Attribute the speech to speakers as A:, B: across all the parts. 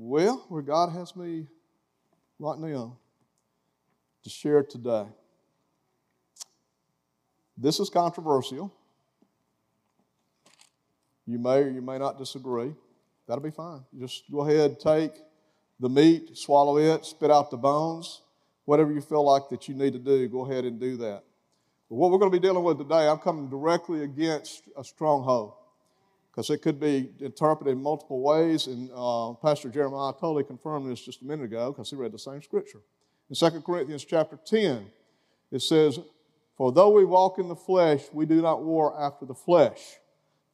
A: Well, where God has me right now to share today. This is controversial. You may or you may not disagree. That'll be fine. Just go ahead, take the meat, swallow it, spit out the bones. Whatever you feel like that you need to do, go ahead and do that. But what we're going to be dealing with today, I'm coming directly against a stronghold because it could be interpreted in multiple ways. And uh, Pastor Jeremiah totally confirmed this just a minute ago because he read the same scripture. In 2 Corinthians chapter 10, it says, For though we walk in the flesh, we do not war after the flesh.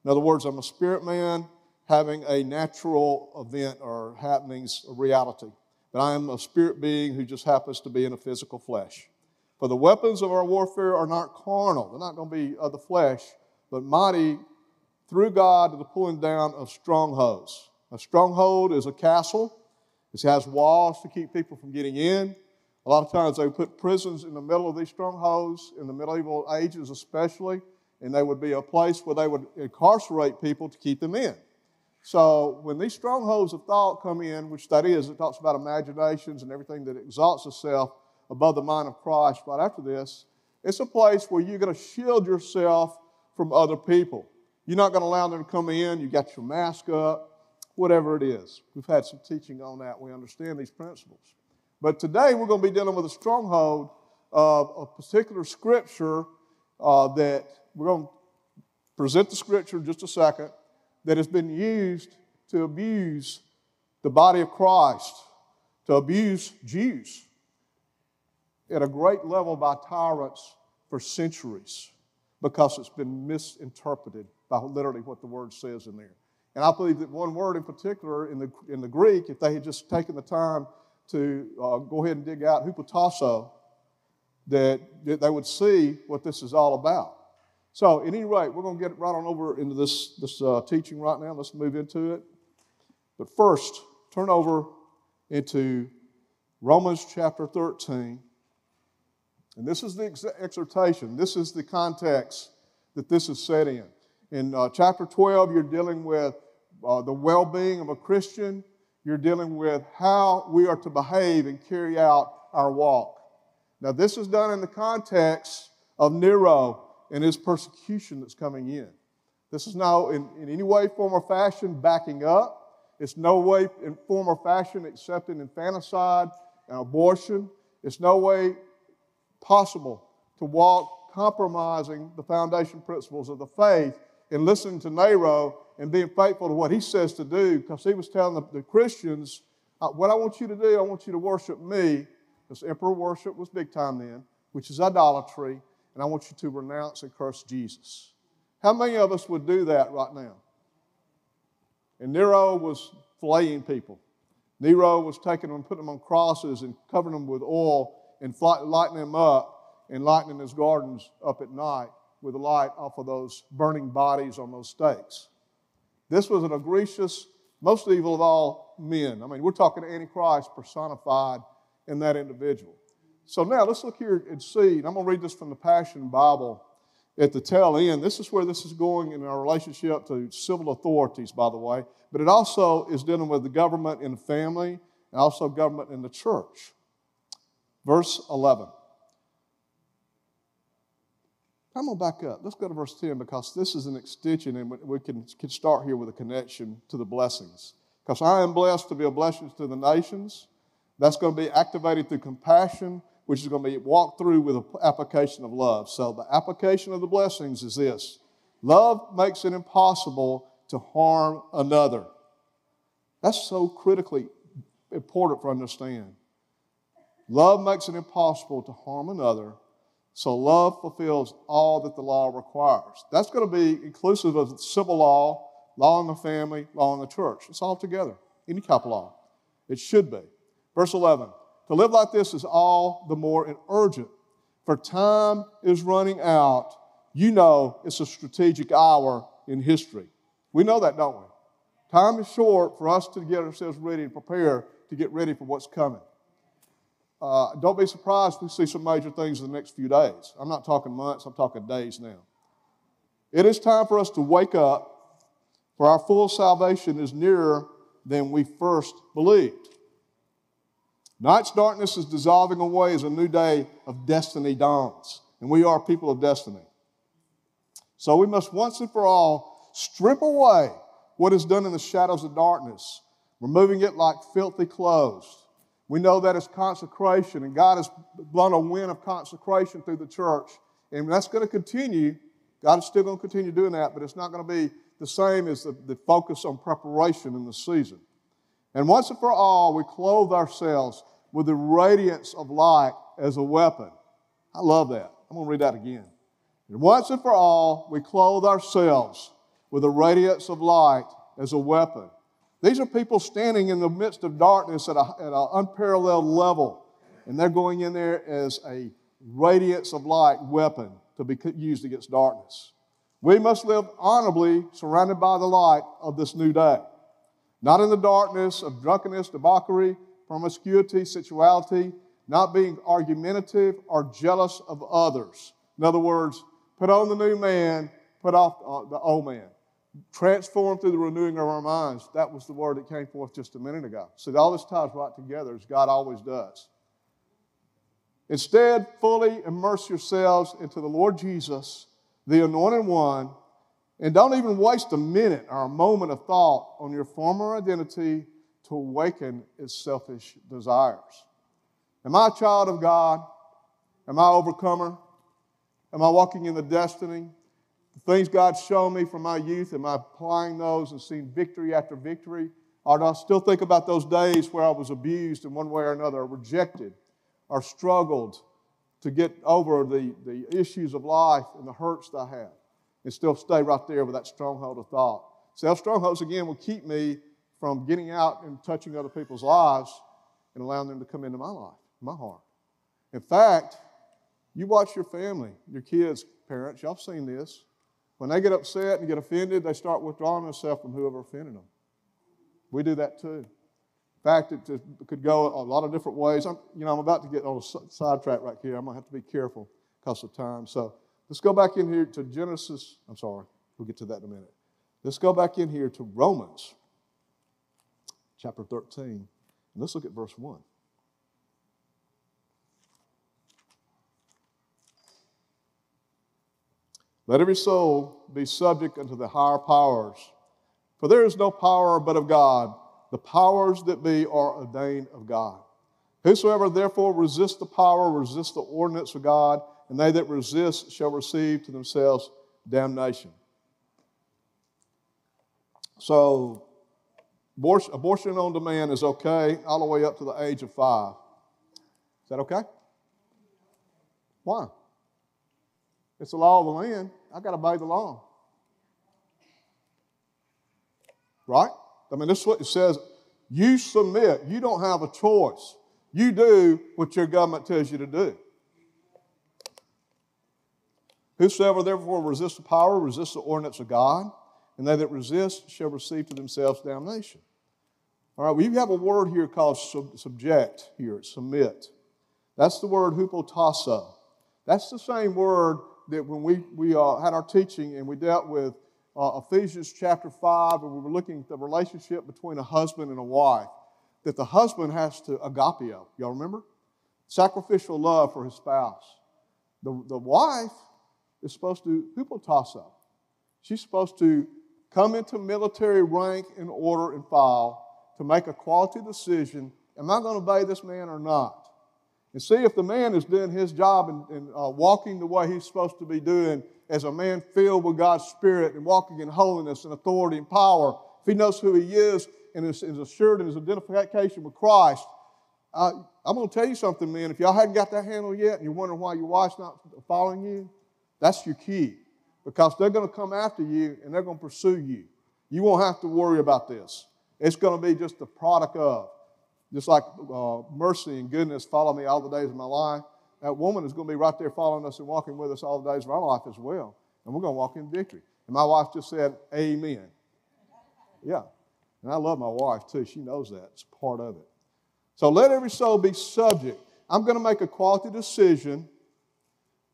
A: In other words, I'm a spirit man having a natural event or happenings, a reality. But I am a spirit being who just happens to be in a physical flesh. For the weapons of our warfare are not carnal, they're not going to be of the flesh, but mighty through God to the pulling down of strongholds. A stronghold is a castle, it has walls to keep people from getting in. A lot of times they put prisons in the middle of these strongholds, in the medieval ages especially, and they would be a place where they would incarcerate people to keep them in. So when these strongholds of thought come in, which that is, it talks about imaginations and everything that exalts itself above the mind of Christ right after this, it's a place where you're going to shield yourself from other people. You're not going to allow them to come in. You got your mask up, whatever it is. We've had some teaching on that. We understand these principles. But today we're going to be dealing with a stronghold of a particular scripture uh, that we're going to present the scripture in just a second that has been used to abuse the body of Christ, to abuse Jews at a great level by tyrants for centuries because it's been misinterpreted by literally what the word says in there. And I believe that one word in particular in the, in the Greek, if they had just taken the time to uh, go ahead and dig out hupotasso, that, that they would see what this is all about. So, at any rate, we're going to get right on over into this, this uh, teaching right now. Let's move into it. But first, turn over into Romans chapter 13. And this is the ex- exhortation, this is the context that this is set in. In uh, chapter 12, you're dealing with uh, the well being of a Christian, you're dealing with how we are to behave and carry out our walk. Now, this is done in the context of Nero and his persecution that's coming in. This is now in, in any way, form, or fashion backing up. It's no way, in form or fashion, accepting infanticide and abortion. It's no way possible to walk compromising the foundation principles of the faith and listening to Nero and being faithful to what he says to do because he was telling the, the Christians, uh, What I want you to do, I want you to worship me, because emperor worship was big time then, which is idolatry and I want you to renounce and curse Jesus. How many of us would do that right now? And Nero was flaying people. Nero was taking them and putting them on crosses and covering them with oil and lighting them up and lighting his gardens up at night with the light off of those burning bodies on those stakes. This was an egregious, most evil of all men. I mean, we're talking Antichrist personified in that individual. So now let's look here and see. And I'm going to read this from the Passion Bible at the tail end. This is where this is going in our relationship to civil authorities, by the way. But it also is dealing with the government and the family, and also government and the church. Verse 11. I'm going to back up. Let's go to verse 10 because this is an extension and we can, can start here with a connection to the blessings. Because I am blessed to be a blessing to the nations. That's going to be activated through compassion which is going to be walked through with an application of love. So, the application of the blessings is this love makes it impossible to harm another. That's so critically important for understand. Love makes it impossible to harm another, so love fulfills all that the law requires. That's going to be inclusive of civil law, law in the family, law in the church. It's all together, any type of law. It should be. Verse 11 to live like this is all the more urgent, for time is running out. You know it's a strategic hour in history. We know that, don't we? Time is short for us to get ourselves ready and prepare to get ready for what's coming. Uh, don't be surprised if we see some major things in the next few days. I'm not talking months, I'm talking days now. It is time for us to wake up, for our full salvation is nearer than we first believed. Night's darkness is dissolving away as a new day of destiny dawns, and we are people of destiny. So we must once and for all strip away what is done in the shadows of darkness, removing it like filthy clothes. We know that it's consecration, and God has blown a wind of consecration through the church, and that's going to continue. God is still going to continue doing that, but it's not going to be the same as the, the focus on preparation in the season. And once and for all, we clothe ourselves with the radiance of light as a weapon. I love that. I'm going to read that again. And once and for all, we clothe ourselves with the radiance of light as a weapon. These are people standing in the midst of darkness at an unparalleled level, and they're going in there as a radiance of light weapon to be used against darkness. We must live honorably, surrounded by the light of this new day, not in the darkness of drunkenness, debauchery, promiscuity, sensuality, not being argumentative or jealous of others. In other words, put on the new man, put off uh, the old man. Transformed through the renewing of our minds. That was the word that came forth just a minute ago. So all this ties right together as God always does. Instead, fully immerse yourselves into the Lord Jesus the anointed one, and don't even waste a minute or a moment of thought on your former identity to awaken its selfish desires. Am I a child of God? Am I overcomer? Am I walking in the destiny? The things God's shown me from my youth, am I applying those and seeing victory after victory? Or do I still think about those days where I was abused in one way or another, or rejected, or struggled, to get over the, the issues of life and the hurts that I have and still stay right there with that stronghold of thought. Self strongholds, again, will keep me from getting out and touching other people's lives and allowing them to come into my life, my heart. In fact, you watch your family, your kids, parents, y'all seen this. When they get upset and get offended, they start withdrawing themselves from whoever offended them. We do that too In fact, it could go a lot of different ways. I'm, you know, I'm about to get on a sidetrack right here. I'm going to have to be careful because of time. So let's go back in here to Genesis. I'm sorry, we'll get to that in a minute. Let's go back in here to Romans chapter 13. And let's look at verse 1. Let every soul be subject unto the higher powers, for there is no power but of God the powers that be are ordained of God. Whosoever therefore resists the power resists the ordinance of God, and they that resist shall receive to themselves damnation. So, abortion on demand is okay all the way up to the age of five. Is that okay? Why? It's the law of the land. I got to obey the law. Right? I mean, this is what it says. You submit. You don't have a choice. You do what your government tells you to do. Whosoever therefore resists the power resists the ordinance of God, and they that resist shall receive to themselves damnation. All right, you have a word here called sub- subject here, submit. That's the word hupotasso. That's the same word that when we, we uh, had our teaching and we dealt with uh, Ephesians chapter 5, and we were looking at the relationship between a husband and a wife, that the husband has to agapio. Y'all remember? Sacrificial love for his spouse. The, the wife is supposed to hupotasso. She's supposed to come into military rank and order and file to make a quality decision am I going to obey this man or not? And see if the man is doing his job and, and uh, walking the way he's supposed to be doing as a man filled with God's Spirit and walking in holiness and authority and power, if he knows who he is and is, is assured in his identification with Christ, uh, I'm going to tell you something, man. If y'all hadn't got that handle yet and you're wondering why your wife's not following you, that's your key. Because they're going to come after you and they're going to pursue you. You won't have to worry about this. It's going to be just the product of. Just like uh, mercy and goodness follow me all the days of my life that woman is going to be right there following us and walking with us all the days of our life as well. And we're going to walk in victory. And my wife just said, Amen. Yeah. And I love my wife too. She knows that. It's part of it. So let every soul be subject. I'm going to make a quality decision.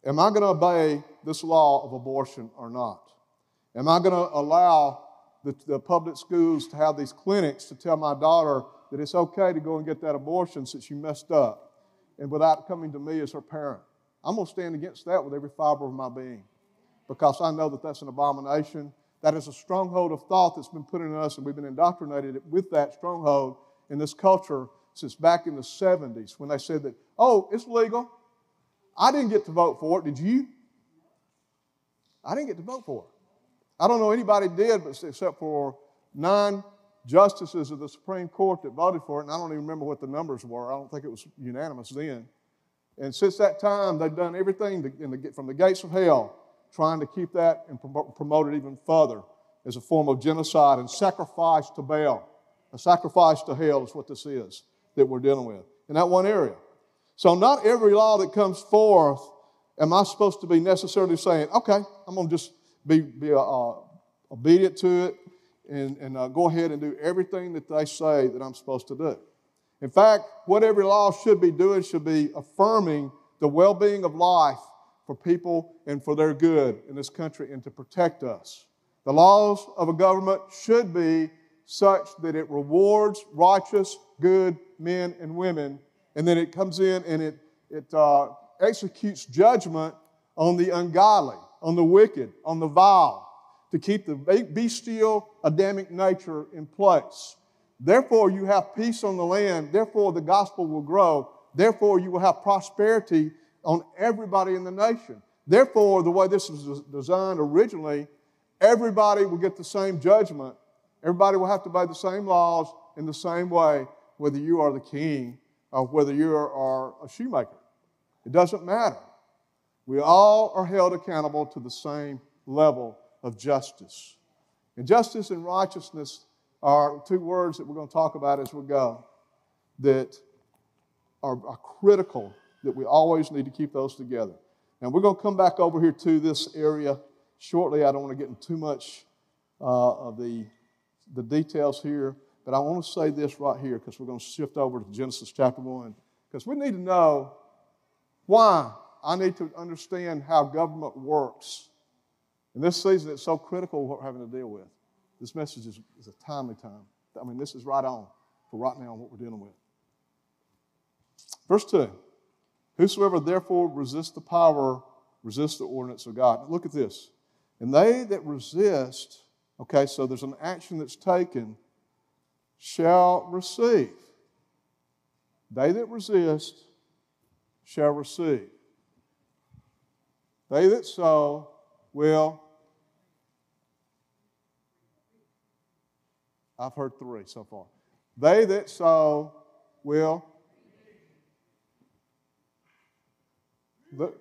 A: Am I going to obey this law of abortion or not? Am I going to allow the, the public schools to have these clinics to tell my daughter that it's okay to go and get that abortion since you messed up and without coming to me as her parent. I'm going to stand against that with every fiber of my being because I know that that's an abomination. That is a stronghold of thought that's been put in us, and we've been indoctrinated with that stronghold in this culture since back in the 70s when they said that, oh, it's legal. I didn't get to vote for it. Did you? I didn't get to vote for it. I don't know anybody did, but except for nine justices of the Supreme Court that voted for it, and I don't even remember what the numbers were. I don't think it was unanimous then. And since that time, they've done everything the, from the gates of hell, trying to keep that and promote it even further as a form of genocide and sacrifice to Baal. A sacrifice to hell is what this is that we're dealing with in that one area. So, not every law that comes forth am I supposed to be necessarily saying, okay, I'm going to just be, be uh, obedient to it and, and uh, go ahead and do everything that they say that I'm supposed to do. In fact, what every law should be doing should be affirming the well being of life for people and for their good in this country and to protect us. The laws of a government should be such that it rewards righteous, good men and women, and then it comes in and it, it uh, executes judgment on the ungodly, on the wicked, on the vile, to keep the bestial Adamic nature in place. Therefore, you have peace on the land. Therefore, the gospel will grow. Therefore, you will have prosperity on everybody in the nation. Therefore, the way this was designed originally, everybody will get the same judgment. Everybody will have to obey the same laws in the same way, whether you are the king or whether you are a shoemaker. It doesn't matter. We all are held accountable to the same level of justice. And justice and righteousness are two words that we're going to talk about as we go that are, are critical, that we always need to keep those together. And we're going to come back over here to this area shortly. I don't want to get into too much uh, of the, the details here, but I want to say this right here because we're going to shift over to Genesis chapter 1. Because we need to know why. I need to understand how government works. In this season, it's so critical what we're having to deal with. This message is, is a timely time. I mean, this is right on for right now what we're dealing with. Verse 2 Whosoever therefore resists the power, resists the ordinance of God. Look at this. And they that resist, okay, so there's an action that's taken, shall receive. They that resist shall receive. They that sow will I've heard three so far. They that sow will. The,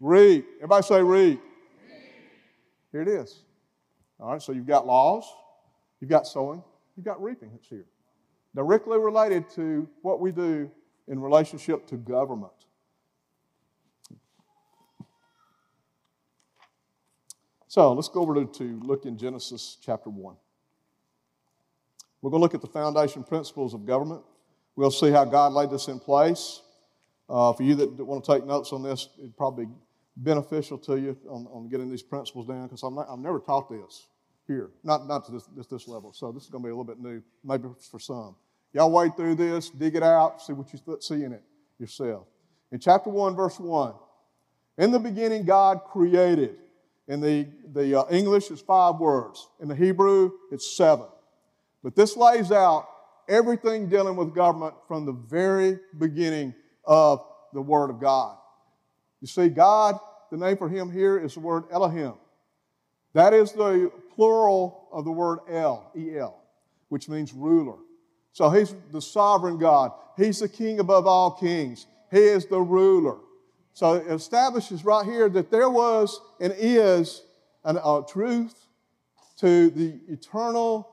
A: reap. Everybody say reap. Here it is. All right, so you've got laws, you've got sowing, you've got reaping. It's here. Directly related to what we do in relationship to government. So let's go over to, to look in Genesis chapter 1. We're going to look at the foundation principles of government. We'll see how God laid this in place. Uh, for you that want to take notes on this, it'd probably be beneficial to you on, on getting these principles down because I've never taught this here, not, not to this, this, this level. So this is going to be a little bit new, maybe for some. Y'all wade through this, dig it out, see what you see in it yourself. In chapter 1, verse 1, in the beginning, God created. In the, the uh, English, it's five words. In the Hebrew, it's seven. But this lays out everything dealing with government from the very beginning of the Word of God. You see, God, the name for Him here is the word Elohim. That is the plural of the word El, E L, which means ruler. So He's the sovereign God. He's the king above all kings. He is the ruler. So it establishes right here that there was and is an, a truth to the eternal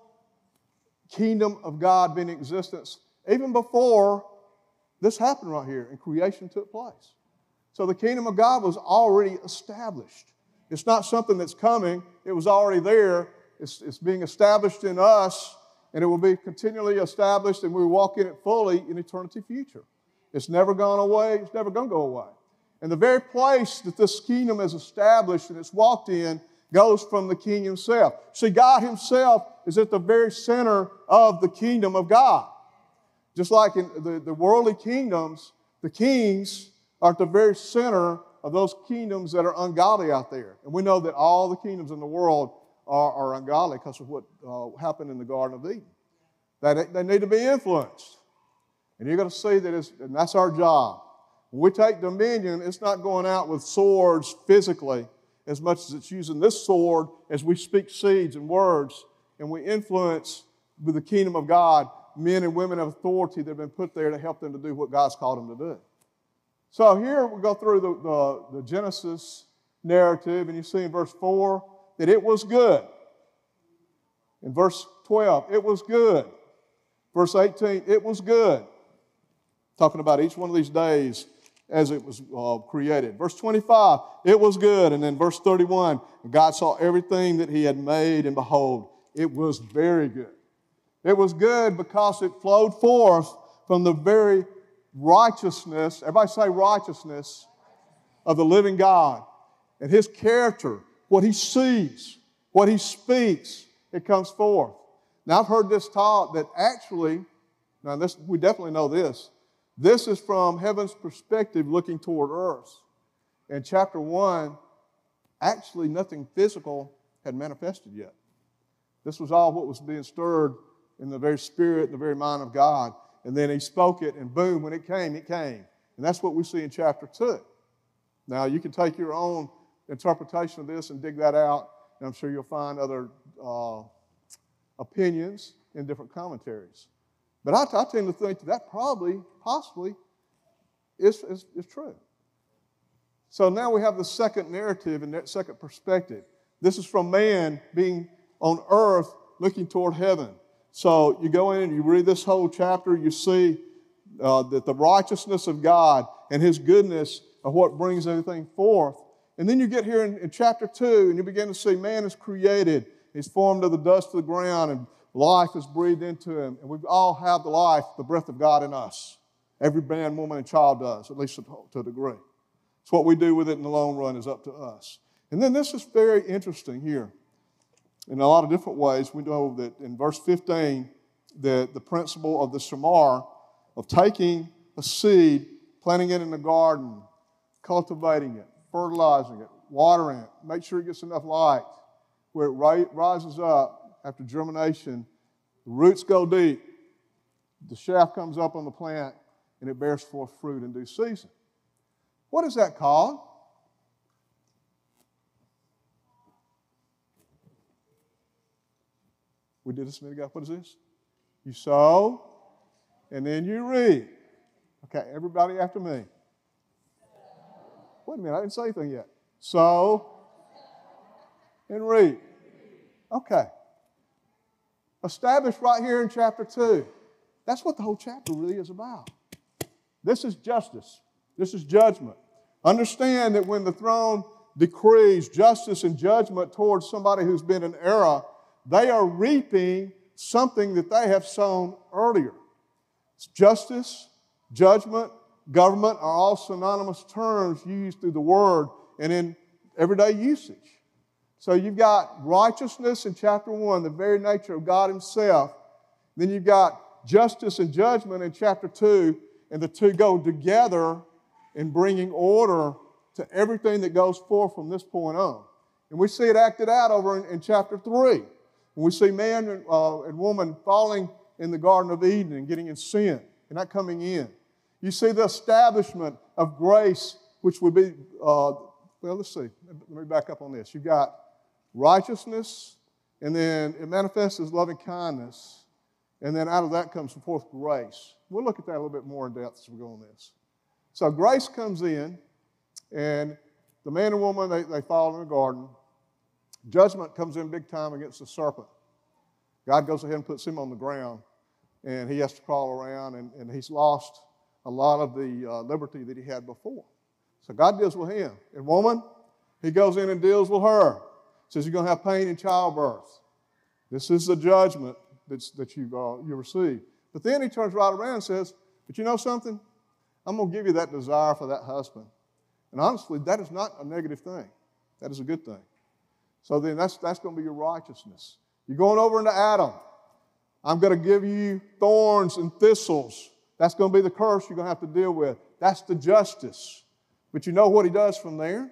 A: kingdom of God being in existence even before this happened right here and creation took place. So the kingdom of God was already established. It's not something that's coming, it was already there. It's, it's being established in us, and it will be continually established, and we walk in it fully in eternity future. It's never gone away, it's never going to go away. And the very place that this kingdom is established and it's walked in, goes from the king himself. See, God himself is at the very center of the kingdom of God. Just like in the, the worldly kingdoms, the kings are at the very center of those kingdoms that are ungodly out there. And we know that all the kingdoms in the world are, are ungodly because of what uh, happened in the Garden of Eden. That they need to be influenced. And you're going to see that, and that's our job. We take dominion, it's not going out with swords physically as much as it's using this sword as we speak seeds and words and we influence with the kingdom of God men and women of authority that have been put there to help them to do what God's called them to do. So here we go through the, the, the Genesis narrative, and you see in verse 4 that it was good. In verse 12, it was good. Verse 18, it was good. Talking about each one of these days as it was uh, created. Verse 25, it was good. And then verse 31, God saw everything that He had made, and behold, it was very good. It was good because it flowed forth from the very righteousness, everybody say righteousness, of the living God and His character, what He sees, what He speaks, it comes forth. Now, I've heard this taught that actually, now this, we definitely know this, this is from heaven's perspective looking toward earth. In chapter 1, actually nothing physical had manifested yet. This was all what was being stirred in the very spirit, the very mind of God. And then he spoke it, and boom, when it came, it came. And that's what we see in chapter 2. Now, you can take your own interpretation of this and dig that out, and I'm sure you'll find other uh, opinions in different commentaries. But I, I tend to think that, probably, possibly, is, is, is true. So now we have the second narrative and that second perspective. This is from man being on earth looking toward heaven. So you go in and you read this whole chapter, you see uh, that the righteousness of God and His goodness are what brings everything forth. And then you get here in, in chapter 2 and you begin to see man is created, he's formed of the dust of the ground, and life is breathed into him. And we all have the life, the breath of God in us. Every man, woman, and child does, at least to a degree. It's what we do with it in the long run is up to us. And then this is very interesting here. In a lot of different ways, we know that in verse 15, that the principle of the shamar, of taking a seed, planting it in the garden, cultivating it, fertilizing it, watering it, make sure it gets enough light, where it rises up after germination, the roots go deep, the shaft comes up on the plant, and it bears forth fruit in due season. What is that called? We did this a minute ago. What is this? You sow, and then you reap. Okay, everybody after me. Wait a minute, I didn't say anything yet. Sow and reap. Okay. Established right here in chapter 2. That's what the whole chapter really is about. This is justice. This is judgment. Understand that when the throne decrees justice and judgment towards somebody who's been in error, they are reaping something that they have sown earlier. Justice, judgment, government are all synonymous terms used through the word and in everyday usage. So you've got righteousness in chapter 1, the very nature of God Himself. Then you've got justice and judgment in chapter 2, and the two go together in bringing order to everything that goes forth from this point on. And we see it acted out over in, in chapter 3. When we see man and, uh, and woman falling in the Garden of Eden and getting in sin and not coming in. You see the establishment of grace, which would be, uh, well, let's see. Let me back up on this. You've got righteousness, and then it manifests as loving kindness, and then out of that comes forth grace. We'll look at that a little bit more in depth as we go on this. So grace comes in, and the man and woman, they, they fall in the garden. Judgment comes in big time against the serpent. God goes ahead and puts him on the ground, and he has to crawl around, and, and he's lost a lot of the uh, liberty that he had before. So God deals with him. And woman, he goes in and deals with her. Says you're going to have pain in childbirth. This is the judgment that's, that you, uh, you receive. But then he turns right around and says, But you know something? I'm going to give you that desire for that husband. And honestly, that is not a negative thing, that is a good thing. So then that's, that's going to be your righteousness. You're going over into Adam. I'm going to give you thorns and thistles. That's going to be the curse you're going to have to deal with. That's the justice. But you know what he does from there?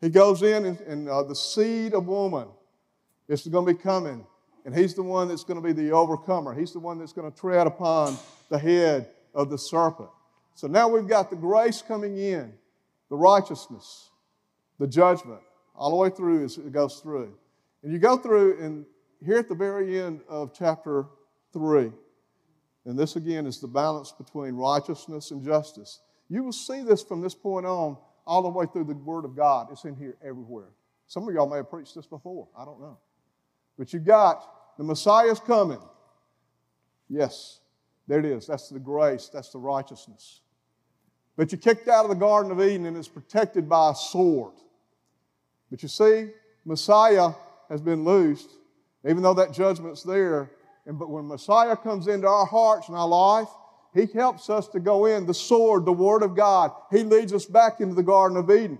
A: He goes in and, and uh, the seed of woman is going to be coming. And he's the one that's going to be the overcomer. He's the one that's going to tread upon the head of the serpent. So now we've got the grace coming in, the righteousness, the judgment, all the way through as it goes through. And you go through, and here at the very end of chapter 3, and this again is the balance between righteousness and justice. You will see this from this point on all the way through the Word of God. It's in here everywhere. Some of y'all may have preached this before. I don't know. But you've got the Messiah's coming. Yes, there it is. That's the grace, that's the righteousness. But you're kicked out of the Garden of Eden and it's protected by a sword. But you see, Messiah has been loosed, even though that judgment's there. And but when Messiah comes into our hearts and our life, he helps us to go in, the sword, the Word of God. He leads us back into the Garden of Eden.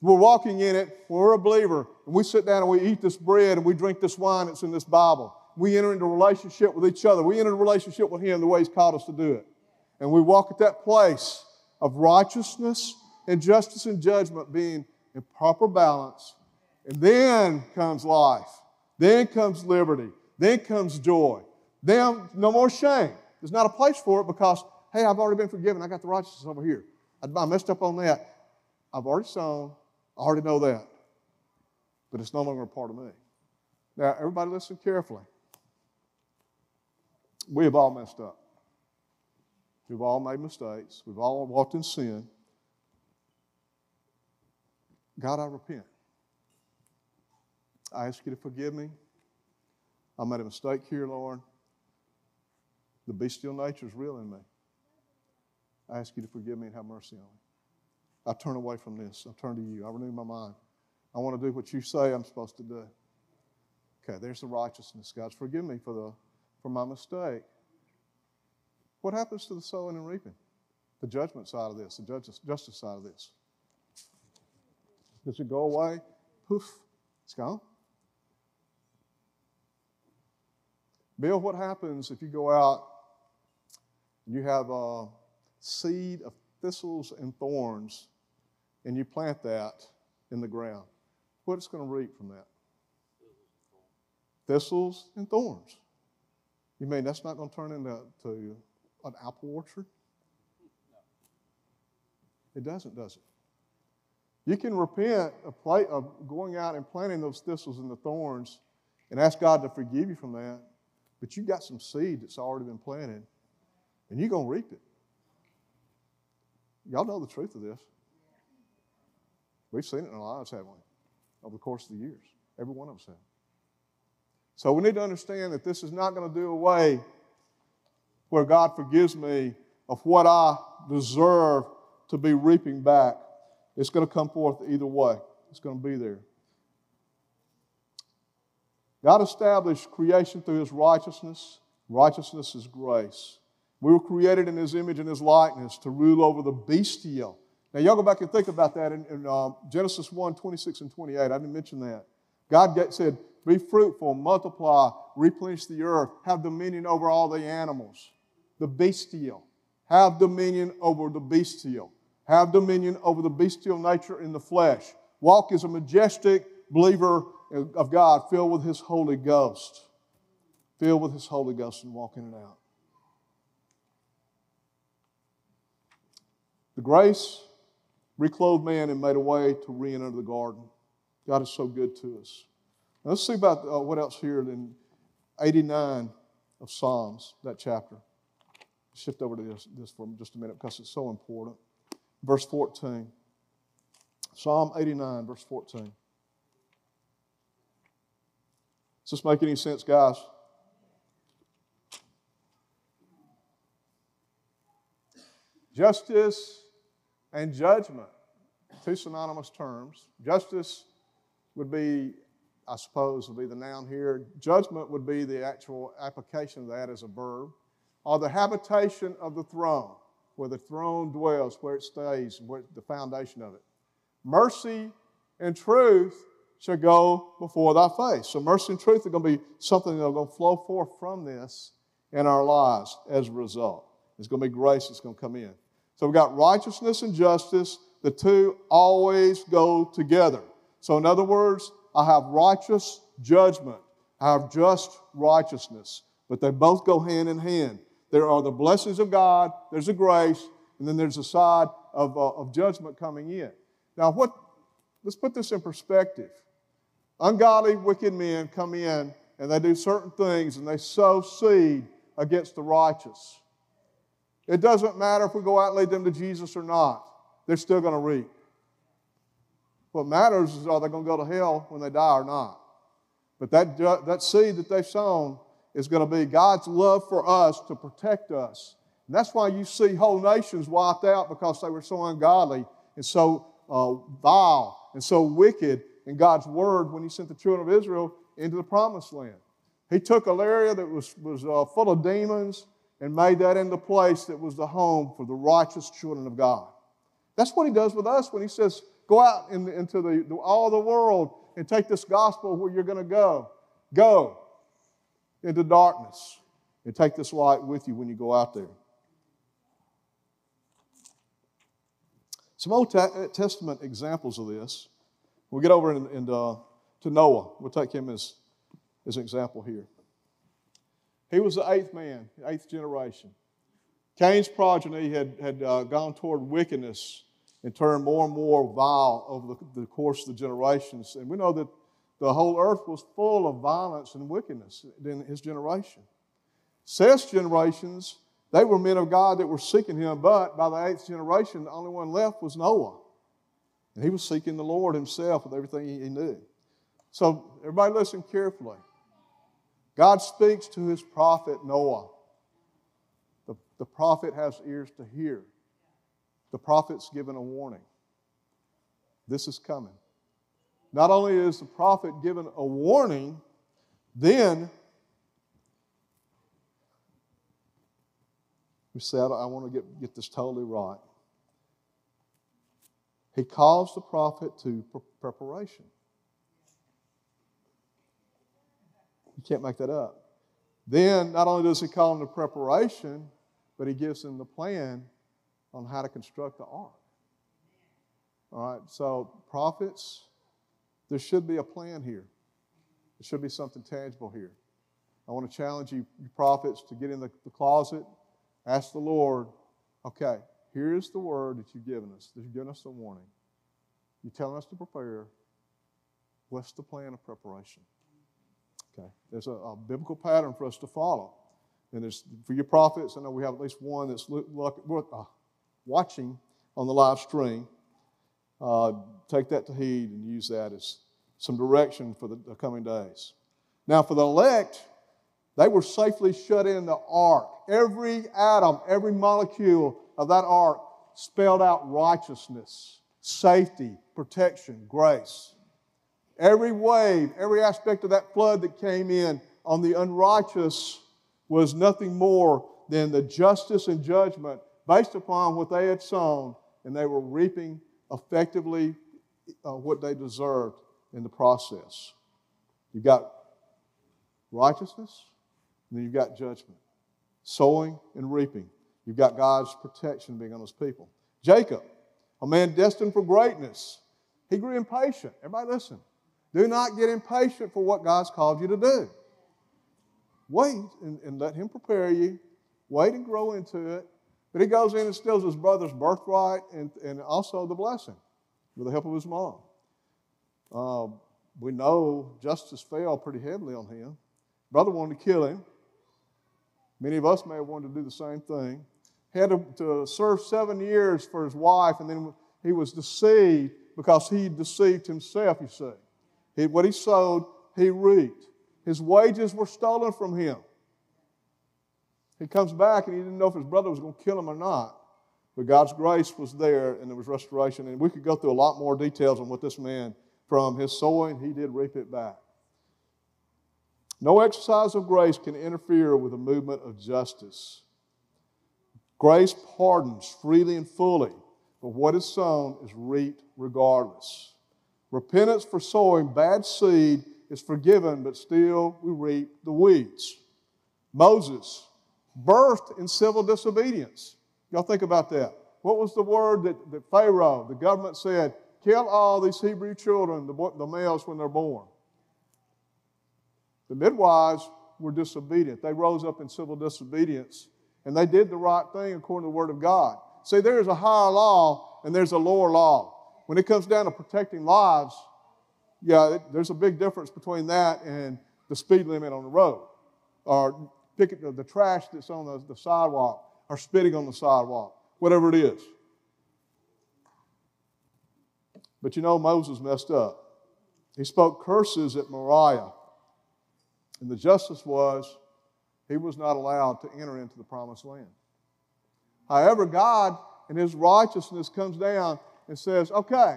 A: We're walking in it we're a believer, and we sit down and we eat this bread and we drink this wine that's in this Bible. We enter into relationship with each other. We enter a relationship with Him the way He's called us to do it. And we walk at that place of righteousness and justice and judgment being in proper balance. And then comes life. Then comes liberty. Then comes joy. Then no more shame. There's not a place for it because, hey, I've already been forgiven. I got the righteousness over here. I messed up on that. I've already sown. I already know that. But it's no longer a part of me. Now, everybody listen carefully. We have all messed up. We've all made mistakes. We've all walked in sin. God, I repent. I ask you to forgive me. I made a mistake here, Lord. The bestial nature is real in me. I ask you to forgive me and have mercy on me. I turn away from this. I turn to you. I renew my mind. I want to do what you say I'm supposed to do. Okay, there's the righteousness. God, forgive me for, the, for my mistake. What happens to the sowing and reaping? The judgment side of this, the justice, justice side of this. Does it go away? Poof, it's gone. Bill, what happens if you go out you have a seed of thistles and thorns and you plant that in the ground? What's going to reap from that? Thistles and thorns. You mean that's not going to turn into to an apple orchard? It doesn't, does it? You can repent of, play, of going out and planting those thistles and the thorns and ask God to forgive you from that, but you've got some seed that's already been planted, and you're going to reap it. Y'all know the truth of this. We've seen it in our lives, haven't we? Over the course of the years. Every one of us have. So we need to understand that this is not going to do away where God forgives me of what I deserve to be reaping back it's going to come forth either way, it's going to be there. God established creation through his righteousness. Righteousness is grace. We were created in his image and his likeness to rule over the bestial. Now, y'all go back and think about that in, in uh, Genesis 1 26 and 28. I didn't mention that. God said, Be fruitful, multiply, replenish the earth, have dominion over all the animals, the bestial. Have dominion over the bestial have dominion over the bestial nature in the flesh. Walk as a majestic believer of God, filled with His Holy Ghost. Filled with His Holy Ghost and walking it out. The grace reclothed man and made a way to re enter the garden. God is so good to us. Now let's see about uh, what else here in 89 of Psalms, that chapter. Shift over to this, this for just a minute because it's so important verse 14. Psalm 89, verse 14. Does this make any sense, guys? Justice and judgment, two synonymous terms. Justice would be, I suppose, would be the noun here. Judgment would be the actual application of that as a verb, or the habitation of the throne where the throne dwells, where it stays, where the foundation of it. Mercy and truth shall go before thy face. So mercy and truth are going to be something that are going to flow forth from this in our lives as a result. It's going to be grace that's going to come in. So we've got righteousness and justice. The two always go together. So, in other words, I have righteous judgment, I have just righteousness, but they both go hand in hand. There are the blessings of God, there's a grace, and then there's a side of, uh, of judgment coming in. Now, what, let's put this in perspective. Ungodly, wicked men come in and they do certain things and they sow seed against the righteous. It doesn't matter if we go out and lead them to Jesus or not, they're still going to reap. What matters is are they going to go to hell when they die or not? But that, that seed that they've sown is going to be God's love for us to protect us. And that's why you see whole nations wiped out because they were so ungodly and so uh, vile and so wicked in God's word when He sent the children of Israel into the promised land. He took an area that was, was uh, full of demons and made that into place that was the home for the righteous children of God. That's what he does with us when he says, Go out in, into the, the, all the world and take this gospel where you're going to go. Go into darkness and take this light with you when you go out there. Some Old Testament examples of this. We'll get over in, in, uh, to Noah. We'll take him as, as an example here. He was the eighth man, eighth generation. Cain's progeny had, had uh, gone toward wickedness and turned more and more vile over the, the, course of the generations. And we know that the whole earth was full of violence and wickedness in his generation. Seth's generations, they were men of God that were seeking him, but by the eighth generation, the only one left was Noah. And he was seeking the Lord himself with everything he knew. So, everybody listen carefully. God speaks to his prophet Noah. The, the prophet has ears to hear. The prophet's given a warning. This is coming. Not only is the prophet given a warning, then we said, I want to get, get this totally right. He calls the prophet to preparation. You can't make that up. Then, not only does he call them to preparation, but he gives them the plan on how to construct the ark. All right, so prophets, there should be a plan here. There should be something tangible here. I want to challenge you, you prophets, to get in the, the closet, ask the Lord, okay, here's the word that you've given us. That you've given us a warning. You're telling us to prepare. What's the plan of preparation? Okay, there's a, a, biblical pattern for us to follow. And there's, for your prophets, I know we have at least one that's look, look, uh, watching on the live stream. Uh, take that to heed and use that as some direction for the, the coming days. Now, for the elect, they were safely shut in the ark. Every atom, every molecule of that ark spelled out righteousness, safety, protection, grace. Every wave, every aspect of that flood that came in on the unrighteous was nothing more than the justice and judgment based upon what they had sown, and they were reaping effectively uh, what they deserved in the process. You've got righteousness, and then you've got judgment. Sowing and reaping. You've got God's protection being on his people. Jacob, a man destined for greatness, he grew impatient. Everybody listen. Do not get impatient for what God's called you to do. Wait and, and let Him prepare you. Wait and grow into it. But he goes in and steals his brother's birthright and, and also the blessing with the help of his mom. Uh, we know justice fell pretty heavily on him. Brother wanted to kill him. Many of us may have wanted to do the same thing. He had to, to serve seven years for his wife, and then he was deceived because he deceived himself, you see. He, what he sowed, he reaped. His wages were stolen from him. He comes back and he didn't know if his brother was going to kill him or not. But God's grace was there and there was restoration. And we could go through a lot more details on what this man, from his sowing, he did reap it back. No exercise of grace can interfere with the movement of justice. Grace pardons freely and fully, but what is sown is reaped regardless. Repentance for sowing bad seed is forgiven, but still we reap the weeds. Moses, birthed in civil disobedience. Y'all think about that. What was the word that, that Pharaoh, the government said, kill all these Hebrew children, the, the males, when they're born? The midwives were disobedient. They rose up in civil disobedience and they did the right thing according to the Word of God. See, there is a higher law and there's a lower law. When it comes down to protecting lives, yeah, there's a big difference between that and the speed limit on the road or picking the, the trash that's on the, the sidewalk or spitting on the sidewalk, whatever it is. But you know, Moses messed up. He spoke curses at Moriah. And the justice was he was not allowed to enter into the promised land. However, God in his righteousness comes down and says, Okay,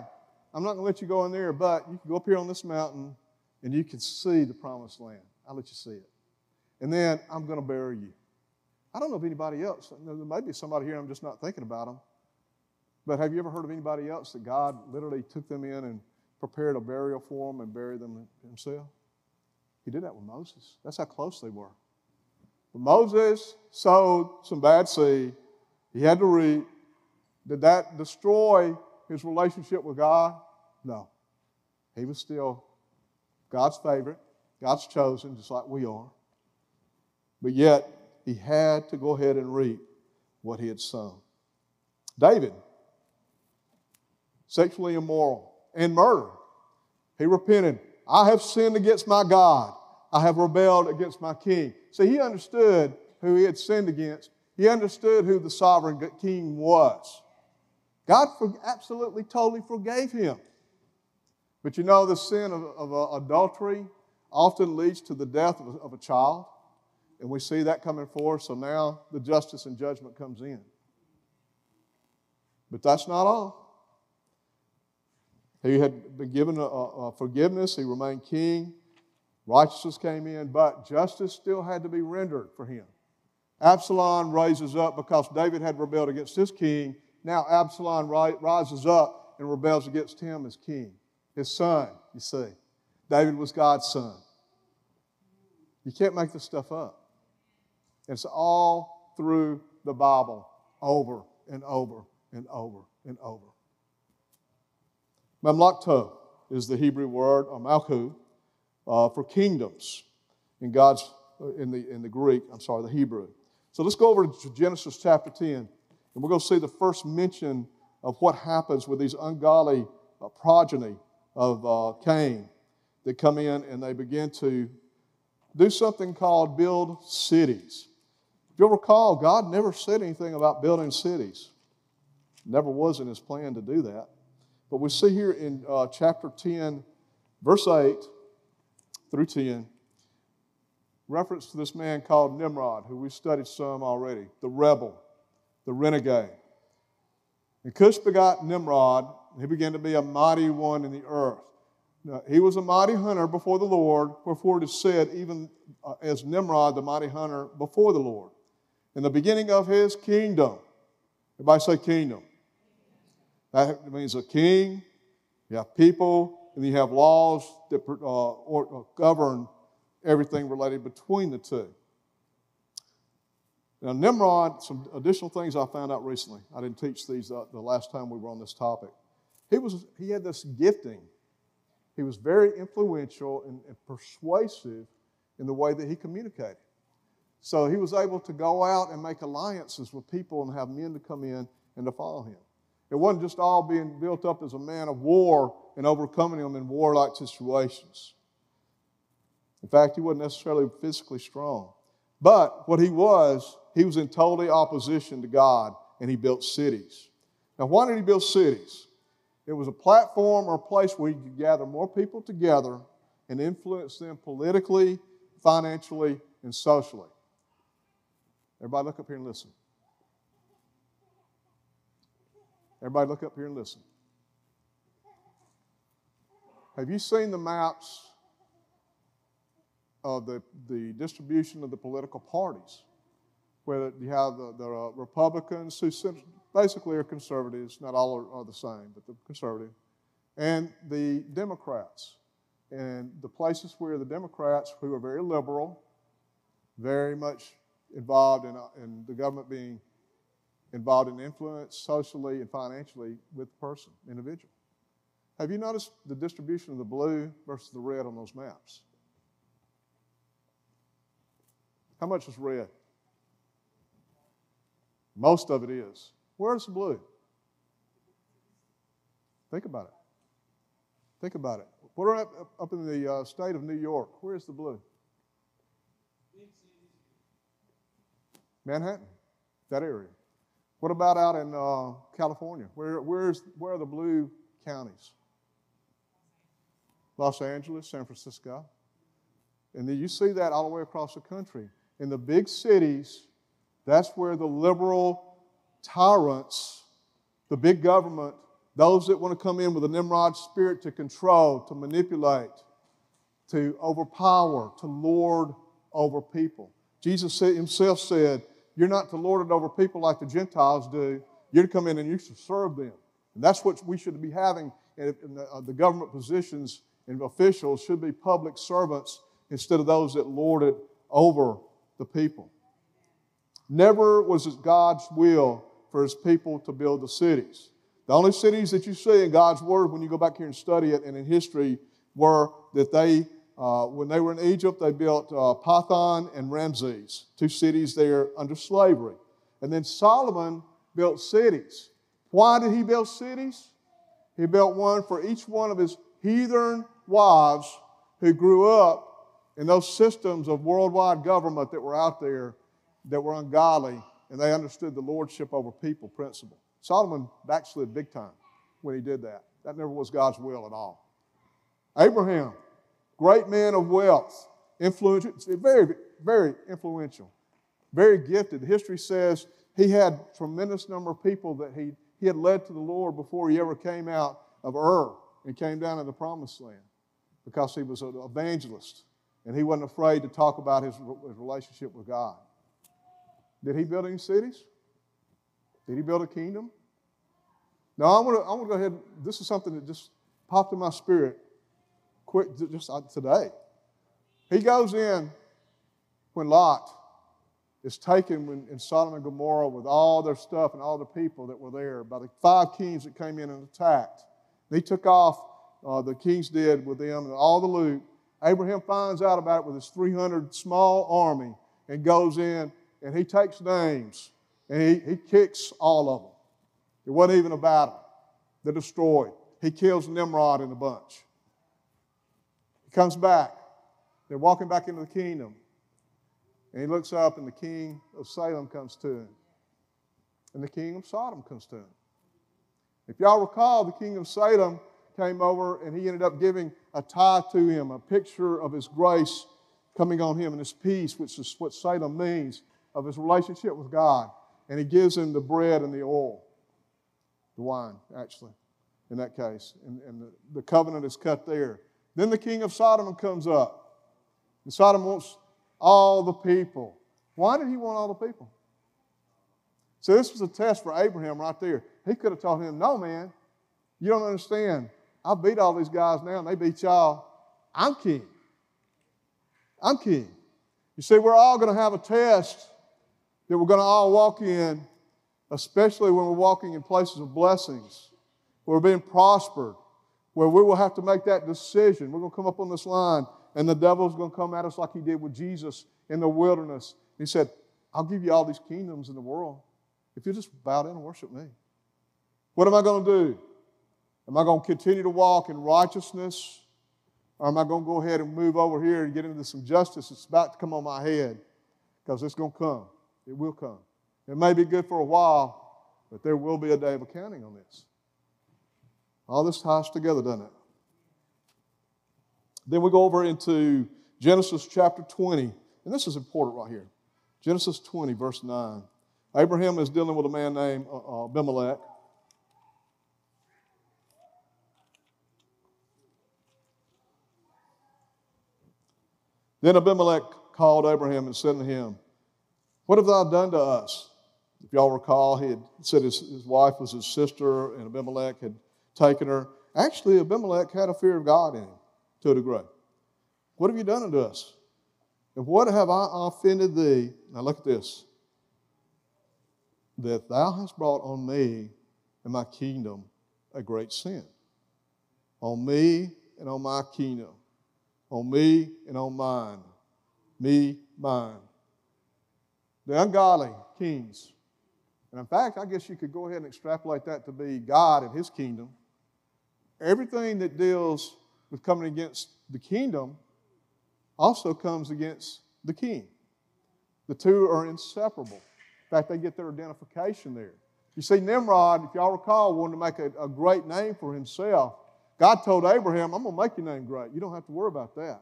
A: I'm not going to let you go in there, but you can go up here on this mountain and you can see the promised land. I'll let you see it. And then I'm going to bury you. I don't know of anybody else. There may be somebody here, I'm just not thinking about them. But have you ever heard of anybody else that God literally took them in and prepared a burial for them and buried them himself? He did that with Moses. That's how close they were. But Moses sowed some bad seed. He had to reap. Did that destroy his relationship with God? No. He was still God's favorite, God's chosen, just like we are. But yet, he had to go ahead and reap what he had sown. David, sexually immoral and murder. He repented. I have sinned against my God. I have rebelled against my king. See, he understood who he had sinned against. He understood who the sovereign king was. God absolutely, totally forgave him. But you know, the sin of, of uh, adultery often leads to the death of a, of a child. And we see that coming forth, so now the justice and judgment comes in. But that's not all. He had been given a, a forgiveness, he remained king. Righteousness came in, but justice still had to be rendered for him. Absalom raises up because David had rebelled against his king. Now Absalom rises up and rebels against him as king. His son, you see. David was God's son. You can't make this stuff up. It's all through the Bible, over and over and over and over. Mamlakto is the Hebrew word, or malchu, uh, for kingdoms in God's uh, in the in the Greek. I'm sorry, the Hebrew. So let's go over to Genesis chapter 10, and we're going to see the first mention of what happens with these ungodly uh, progeny of uh, Cain that come in and they begin to do something called build cities. If you'll recall, God never said anything about building cities. Never was in his plan to do that. But we see here in uh, chapter 10, verse 8, through 10, reference to this man called Nimrod, who we studied some already, the rebel, the renegade. And Cush begot Nimrod, and he began to be a mighty one in the earth. Now, he was a mighty hunter before the Lord, wherefore it is said, even uh, as Nimrod, the mighty hunter before the Lord. In the beginning of his kingdom, everybody say kingdom. That means a king, you have people, and you have laws that uh, or, uh, govern everything related between the two. Now, Nimrod, some additional things I found out recently. I didn't teach these uh, the last time we were on this topic. He, was, he had this gifting. He was very influential and, and persuasive in the way that he communicated. So he was able to go out and make alliances with people and have men to come in and to follow him. It wasn't just all being built up as a man of war and overcoming them in warlike situations. In fact, he wasn't necessarily physically strong. But what he was, he was in total opposition to God and he built cities. Now, why did he build cities? It was a platform or a place where he could gather more people together and influence them politically, financially, and socially. Everybody, look up here and listen. Everybody, look up here and listen. Have you seen the maps of the, the distribution of the political parties? Where you have the, the uh, Republicans, who basically are conservatives, not all are, are, the same, but the conservative. and the Democrats. And the places where the Democrats, who are very liberal, very much involved in, uh, in the government being involved in influence socially and financially with the person, individual. Have you noticed the distribution of the blue versus the red on those maps? How much is red? Most of it is. Where's the blue? Think about it. Think about it. What are up, up in the uh, state of New York? Where's the blue? Manhattan, that area. What about out in uh, California? Where, where's, where are the blue counties? Los Angeles, San Francisco. And then you see that all the way across the country. In the big cities, that's where the liberal tyrants, the big government, those that want to come in with a Nimrod spirit to control, to manipulate, to overpower, to lord over people. Jesus himself said, You're not to lord it over people like the Gentiles do. You're to come in and you should serve them. And that's what we should be having in the, uh, the government positions and officials should be public servants instead of those that lord it over the people. Never was it God's will for his people to build the cities. The only cities that you see in God's word when you go back here and study it and in history were that they, uh, when they were in Egypt, they built uh, and Ramses, two cities there under slavery. And then Solomon built cities. Why did he build cities? He built one for each one of his heathen wives who grew up in those systems of worldwide government that were out there that were ungodly, and they understood the lordship over people principle. Solomon backslid big time when he did that. That never was God's will at all. Abraham, great man of wealth, influential, very, very influential, very gifted. History says he had tremendous number of people that he, he had led to the Lord before he ever came out of Ur and came down to the promised land because he was an evangelist and he wasn't afraid to talk about his, his relationship with God. Did he build any cities? Did he build a kingdom? Now, I want to I want to go ahead. This is something that just popped in my spirit quick just uh, today. He goes in when Lot is taken in Sodom and Gomorrah with all their stuff and all the people that were there by the five kings that came in and attacked. He took off, uh, the kings did with them and all the loot. Abraham finds out about it with his 300 small army and goes in and he takes names and he, he kicks all of them. It wasn't even a battle. They're destroyed. He kills Nimrod in a bunch. He comes back. They're walking back into the kingdom. And he looks up, and the king of Salem comes to him. And the king of Sodom comes to him. If y'all recall, the king of Salem came over and he ended up giving a tithe to him, a picture of his grace coming on him and his peace, which is what Salem means, of his relationship with God. And he gives him the bread and the oil, the wine, actually, in that case. And, and the, the covenant is cut there. Then the king of Sodom comes up. And Sodom wants all the people. Why did he want all the people? So this was a test for Abraham right there. He could have told him, No, man, you don't understand. I beat all these guys now, and they beat y'all. I'm king. I'm king. You see, we're all going to have a test that we're going to all walk in, especially when we're walking in places of blessings, where we're being prospered, where we will have to make that decision. We're going to come up on this line, and the devil's going to come at us like he did with Jesus in the wilderness. He said, I'll give you all these kingdoms in the world if you just bow down and worship me. What am I going to do? Am I going to continue to walk in righteousness? Or am I going to go ahead and move over here and get into some justice that's about to come on my head? Because it's going to come. It will come. It may be good for a while, but there will be a day of accounting on this. All this ties together, doesn't it? Then we go over into Genesis chapter 20, and this is important right here. Genesis 20, verse 9. Abraham is dealing with a man named uh, uh, Abimelech. Then Abimelech called Abraham and said to him, What have thou done to us? If y'all recall, he had said his, his wife was his sister, and Abimelech had taken her. Actually, Abimelech had a fear of God in him to a degree. What have you done unto us? And what have I offended thee? Now look at this. That thou hast brought on me and my kingdom a great sin. On me and on my kingdom. On me and on mine. Me, mine. The ungodly kings. And in fact, I guess you could go ahead and extrapolate that to be God and his kingdom. Everything that deals with coming against the kingdom also comes against the king. The two are inseparable. In fact, they get their identification there. You see, Nimrod, if y'all recall, wanted to make a, a great name for himself. God told Abraham, I'm going to make your name great. You don't have to worry about that.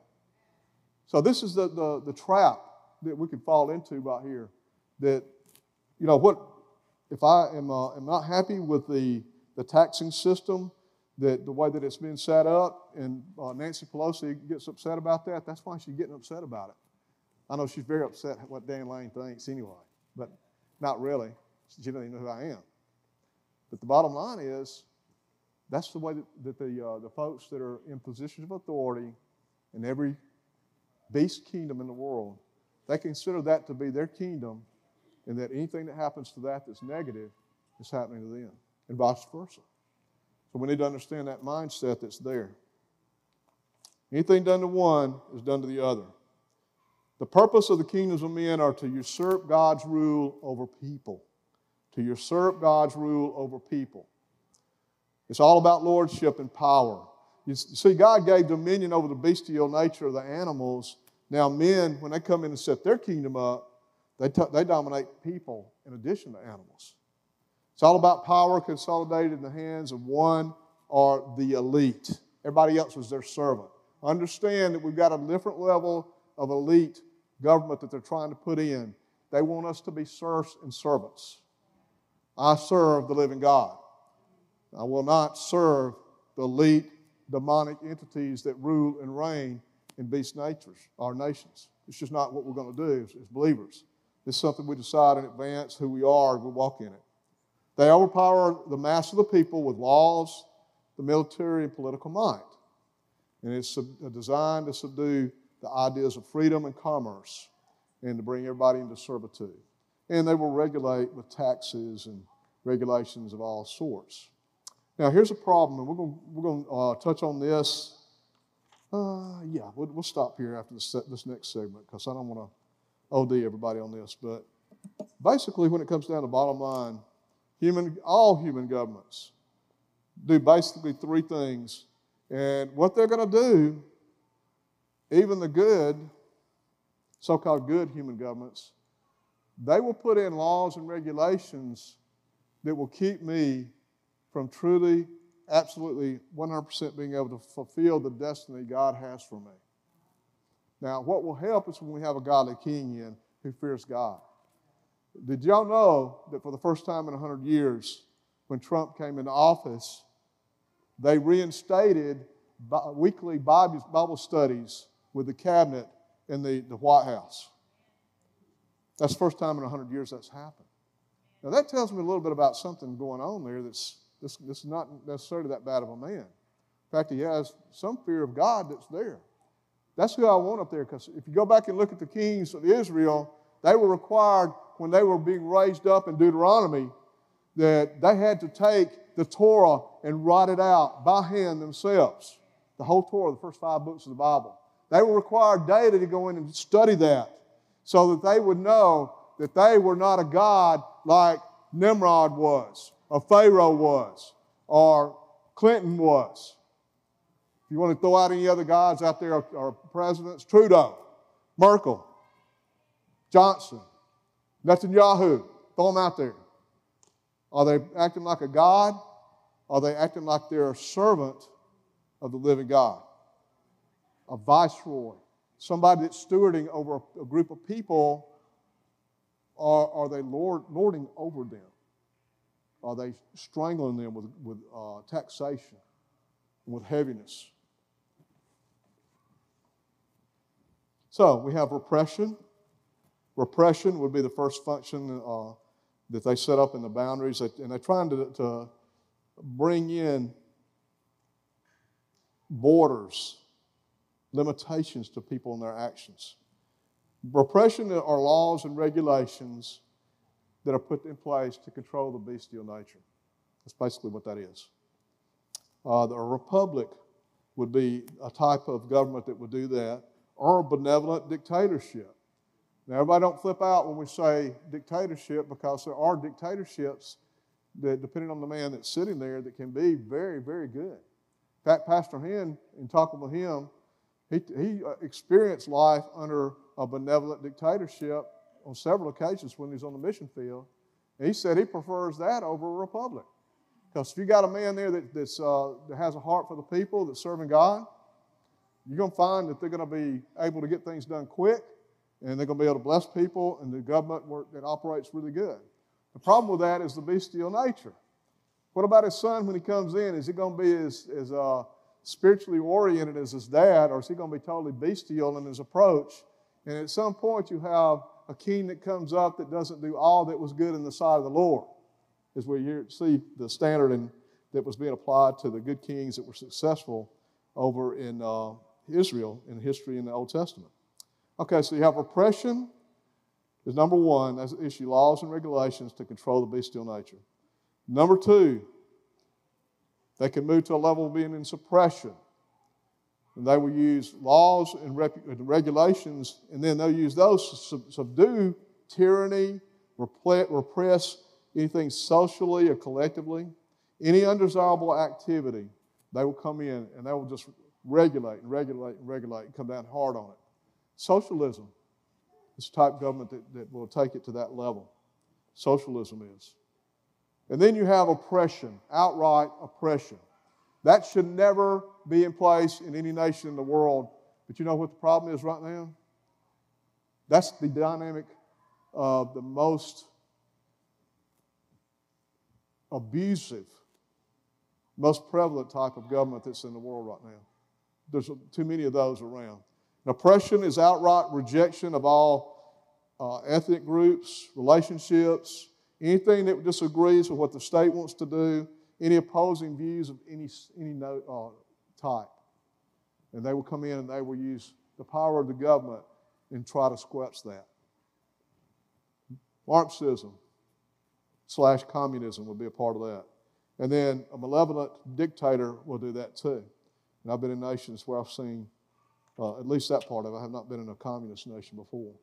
A: So, this is the, the, the trap that we could fall into right here. That, you know, what if I am, uh, am not happy with the, the taxing system, that the way that it's been set up, and uh, Nancy Pelosi gets upset about that, that's why she's getting upset about it. I know she's very upset at what Dan Lane thinks anyway, but not really. She doesn't even know who I am. But the bottom line is, that's the way that, that the, uh, the folks that are in positions of authority in every beast kingdom in the world, they consider that to be their kingdom, and that anything that happens to that that's negative is happening to them, and vice versa. So we need to understand that mindset that's there. Anything done to one is done to the other. The purpose of the kingdoms of men are to usurp God's rule over people. To usurp God's rule over people. It's all about lordship and power. You see, God gave dominion over the bestial nature of the animals. Now, men, when they come in and set their kingdom up, they, t- they dominate people in addition to animals. It's all about power consolidated in the hands of one or the elite. Everybody else was their servant. Understand that we've got a different level of elite government that they're trying to put in. They want us to be serfs and servants. I serve the living God. I will not serve the elite demonic entities that rule and reign in beast natures, our nations. It's just not what we're going to do as, as believers. It's something we decide in advance who we are, and we walk in it. They overpower the mass of the people with laws, the military, and political might. And it's designed to subdue the ideas of freedom and commerce and to bring everybody into servitude. And they will regulate with taxes and regulations of all sorts. Now, here's a problem, and we're going we're to uh, touch on this. Uh, yeah, we'll, we'll stop here after this, this next segment because I don't want to OD everybody on this. But basically, when it comes down to bottom line, Human, all human governments do basically three things. And what they're going to do, even the good, so called good human governments, they will put in laws and regulations that will keep me from truly, absolutely 100% being able to fulfill the destiny God has for me. Now, what will help is when we have a godly king in who fears God. Did y'all know that for the first time in 100 years, when Trump came into office, they reinstated weekly Bible studies with the cabinet in the, the White House? That's the first time in 100 years that's happened. Now, that tells me a little bit about something going on there that's this is not necessarily that bad of a man. In fact, he has some fear of God that's there. That's who I want up there because if you go back and look at the kings of Israel, they were required when they were being raised up in Deuteronomy that they had to take the Torah and write it out by hand themselves. The whole Torah, the first five books of the Bible. They were required daily to go in and study that so that they would know that they were not a God like Nimrod was, or Pharaoh was, or Clinton was. If you want to throw out any other gods out there, our presidents, Trudeau, Merkel, Johnson, Netanyahu, throw them out there. Are they acting like a God? Are they acting like they're a servant of the living God? A viceroy, somebody that's stewarding over a group of people, or are they lord, lording over them? Are they strangling them with, with uh, taxation and with heaviness? So we have repression, Repression would be the first function uh, that they set up in the boundaries, and they're trying to, to bring in borders, limitations to people and their actions. Repression are laws and regulations that are put in place to control the bestial nature. That's basically what that is. Uh, the republic would be a type of government that would do that, or a benevolent dictatorship. Now, everybody don't flip out when we say dictatorship because there are dictatorships that, depending on the man that's sitting there, that can be very, very good. In fact, Pastor Hen, in talking with him, he, he uh, experienced life under a benevolent dictatorship on several occasions when he was on the mission field. And he said he prefers that over a republic. Because if you got a man there that, that's, uh, that has a heart for the people, that's serving God, you're going to find that they're going to be able to get things done quick and they're going to be able to bless people, and the government work, that operates really good. The problem with that is the bestial nature. What about his son when he comes in? Is he going to be as, as uh, spiritually oriented as his dad, or is he going to be totally bestial in his approach? And at some point, you have a king that comes up that doesn't do all that was good in the sight of the Lord, as we hear, see the standard in, that was being applied to the good kings that were successful over in uh, Israel in history in the Old Testament. Okay, so you have oppression is number one, that's issue laws and regulations to control the bestial nature. Number two, they can move to a level of being in suppression. And they will use laws and, rep- and regulations, and then they'll use those to sub- subdue tyranny, repress anything socially or collectively, any undesirable activity. They will come in and they will just regulate and regulate and regulate and come down hard on it. Socialism is the type of government that, that will take it to that level. Socialism is. And then you have oppression, outright oppression. That should never be in place in any nation in the world. But you know what the problem is right now? That's the dynamic of the most abusive, most prevalent type of government that's in the world right now. There's too many of those around. Oppression is outright rejection of all uh, ethnic groups, relationships, anything that disagrees with what the state wants to do, any opposing views of any, any uh, type. And they will come in and they will use the power of the government and try to squelch that. Marxism slash communism will be a part of that. And then a malevolent dictator will do that too. And I've been in nations where I've seen uh, at least that part of it. I have not been in a communist nation before.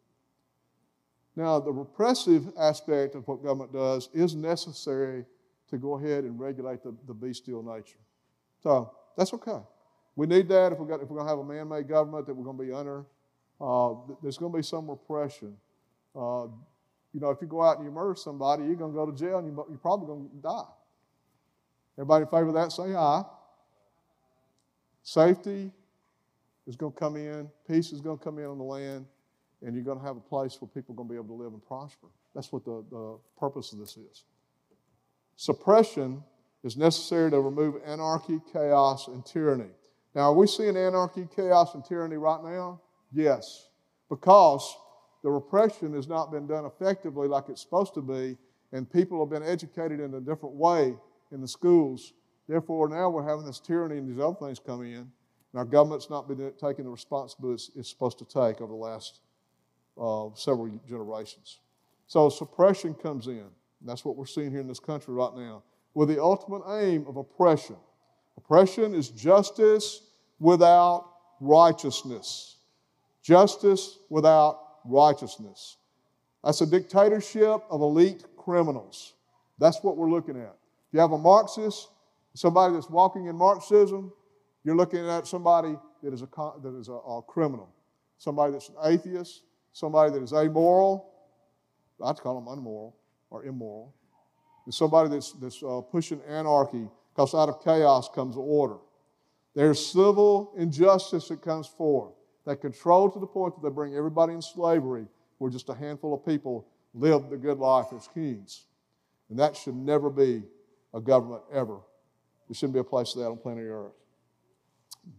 A: Now, the repressive aspect of what government does is necessary to go ahead and regulate the, the bestial nature. So that's okay. We need that if, we're going to have a man made government that we're going to be under. Uh, there's going to be some repression. Uh, you know, if you go out and you murder somebody, you're going to go to jail and you, you're probably going to die. Everybody in favor of that, say aye. Safety, is going to come in, peace is going to come in on the land, and you're going to have a place where people are going to be able to live and prosper. That's what the, the purpose of this is. Suppression is necessary to remove anarchy, chaos, and tyranny. Now, are we seeing anarchy, chaos, and tyranny right now? Yes, because the repression has not been done effectively like it's supposed to be, and people have been educated in a different way in the schools. Therefore, now we're having this tyranny and these other things come in. And our government's not been taking the responsibility it's supposed to take over the last uh, several generations. So suppression comes in. that's what we're seeing here in this country right now, with the ultimate aim of oppression. Oppression is justice without righteousness. Justice without righteousness. That's a dictatorship of elite criminals. That's what we're looking at. If you have a Marxist, somebody that's walking in Marxism, you're looking at somebody that is a, that is a, a criminal, somebody that's an atheist, somebody that is amoral. I'd call them unmoral or immoral. Somebody that's, that's uh, pushing anarchy because out of chaos comes order. There's civil injustice that comes forth. that control to the point that they bring everybody in slavery where just a handful of people live the good life as kings. And that should never be a government ever. There shouldn't be a place for that on planet Earth.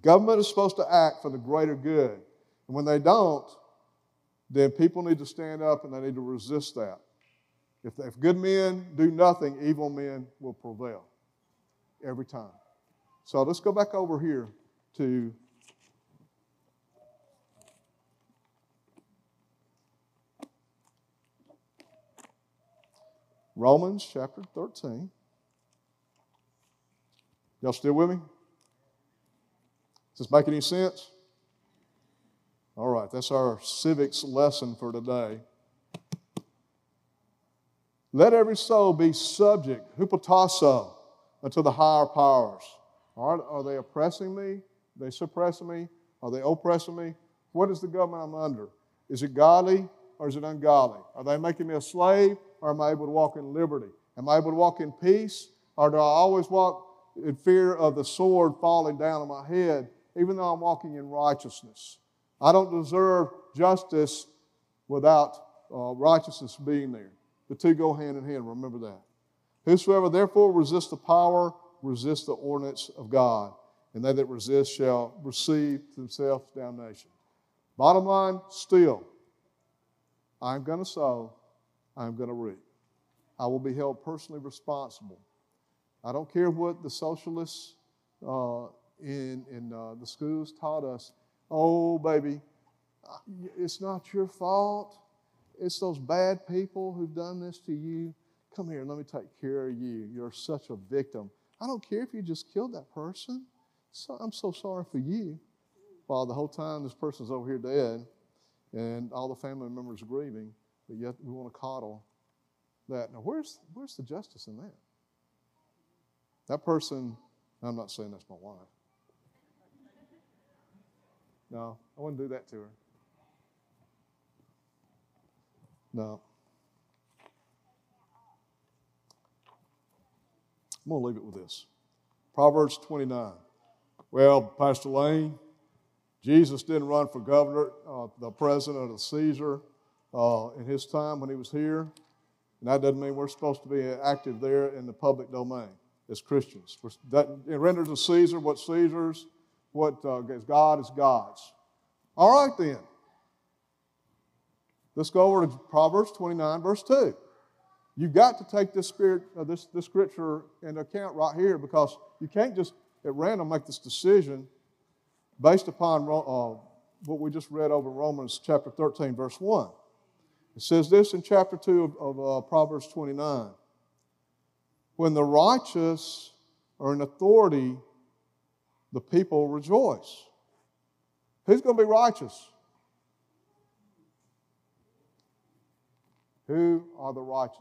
A: Government is supposed to act for the greater good. And when they don't, then people need to stand up and they need to resist that. If, if good men do nothing, evil men will prevail every time. So let's go back over here to Romans chapter 13. Y'all still with me? Does this make any sense? All right, that's our civics lesson for today. Let every soul be subject, hupotasso, unto the higher powers. Are, are they oppressing me? Are they suppressing me? Are they oppressing me? What is the government I'm under? Is it godly or is it ungodly? Are they making me a slave or am I able to walk in liberty? Am I able to walk in peace or do I always walk in fear of the sword falling down on my head, even though I'm walking in righteousness? I don't deserve justice without uh, righteousness being there. The two go hand in hand, remember that. Whosoever therefore resists the power, resists the ordinance of God, and they that resist shall receive themselves damnation. Bottom line, still, I'm going to sow, I'm going to reap. I will be held personally responsible. I don't care what the socialists uh, in, in uh, the schools taught us. Oh, baby, it's not your fault. It's those bad people who've done this to you. Come here, let me take care of you. You're such a victim. I don't care if you just killed that person. So, I'm so sorry for you. While the whole time this person's over here dead and all the family members are grieving, but yet we want to coddle that. Now, where's, where's the justice in that? That person, I'm not saying that's my wife. No, I wouldn't do that to her. No. I'm going to leave it with this Proverbs 29. Well, Pastor Lane, Jesus didn't run for governor, uh, the president of Caesar uh, in his time when he was here. And that doesn't mean we're supposed to be active there in the public domain as Christians. That, it renders to Caesar what Caesar's, what uh, is God is God's. All right, then. Let's go over to Proverbs 29, verse 2. You've got to take this spirit, uh, this, this scripture into account right here because you can't just at random make this decision based upon uh, what we just read over Romans chapter 13, verse 1. It says this in chapter 2 of, of uh, Proverbs 29. When the righteous are in authority, the people rejoice. Who's going to be righteous? Who are the righteous?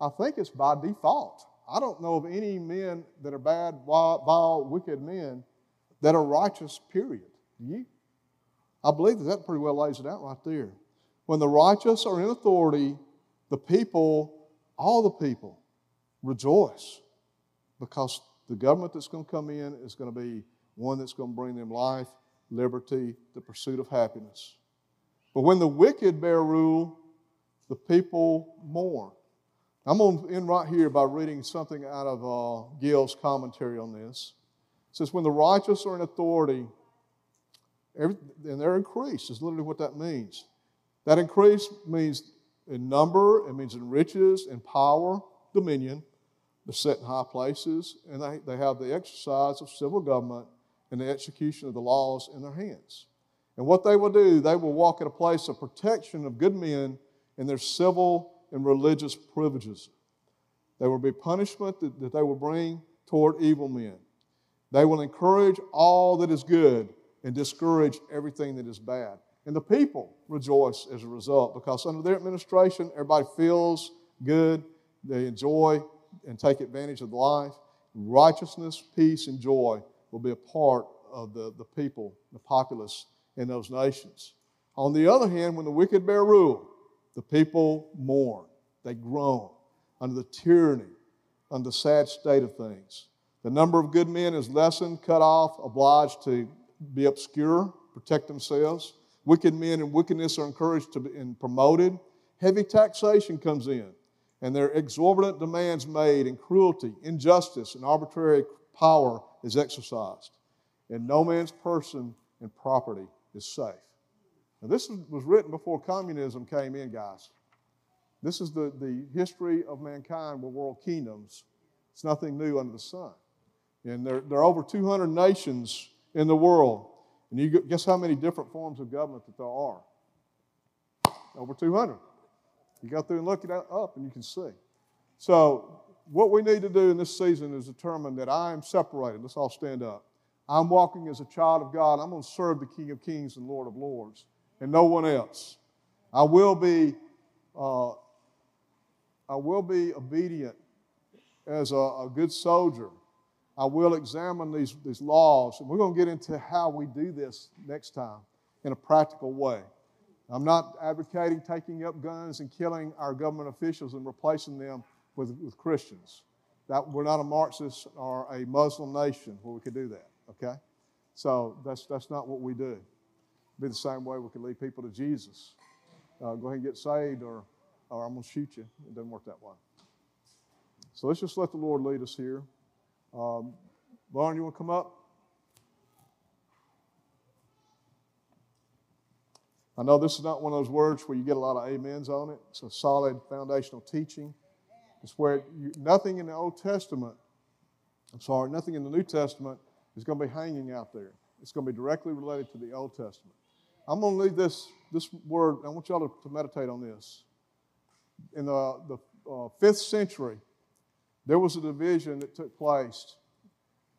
A: I think it's by default. I don't know of any men that are bad, vile, wicked men that are righteous, period. Do you? I believe that that pretty well lays it out right there. When the righteous are in authority, the people, all the people, rejoice because the government that's going to come in is going to be one that's going to bring them life, liberty, the pursuit of happiness. But when the wicked bear rule, the people mourn. I'm going to end right here by reading something out of uh, Gill's commentary on this. It says, When the righteous are in authority, every, and they're increased, is literally what that means. That increase means in number, it means in riches, in power, dominion. They're set in high places, and they, they have the exercise of civil government and the execution of the laws in their hands. And what they will do, they will walk in a place of protection of good men in their civil and religious privileges. There will be punishment that, that they will bring toward evil men. They will encourage all that is good and discourage everything that is bad. And the people rejoice as a result because under their administration, everybody feels good, they enjoy and take advantage of life. Righteousness, peace, and joy will be a part of the, the people, the populace in those nations. On the other hand, when the wicked bear rule, the people mourn, they groan under the tyranny, under the sad state of things. The number of good men is lessened, cut off, obliged to be obscure, protect themselves. Wicked men and wickedness are encouraged to be and promoted. Heavy taxation comes in, and there are exorbitant demands made, and cruelty, injustice, and arbitrary power is exercised. And no man's person and property is safe. Now, this was written before communism came in, guys. This is the, the history of mankind with world kingdoms. It's nothing new under the sun. And there, there are over 200 nations in the world. And you guess how many different forms of government that there are? Over 200. You go through and look it up and you can see. So, what we need to do in this season is determine that I am separated. Let's all stand up. I'm walking as a child of God. I'm going to serve the King of Kings and Lord of Lords and no one else. I will be, uh, I will be obedient as a, a good soldier. I will examine these, these laws, and we're going to get into how we do this next time in a practical way. I'm not advocating taking up guns and killing our government officials and replacing them with, with Christians. That, we're not a Marxist or a Muslim nation where we could do that, okay? So that's, that's not what we do. Be the same way we could lead people to Jesus. Uh, go ahead and get saved, or, or I'm going to shoot you. It doesn't work that way. So let's just let the Lord lead us here. Um, Lauren, you want to come up? I know this is not one of those words where you get a lot of amens on it. It's a solid foundational teaching. It's where you, nothing in the Old Testament, I'm sorry, nothing in the New Testament is going to be hanging out there. It's going to be directly related to the Old Testament. I'm going to leave this, this word, I want y'all to, to meditate on this. In the, the uh, fifth century, there was a division that took place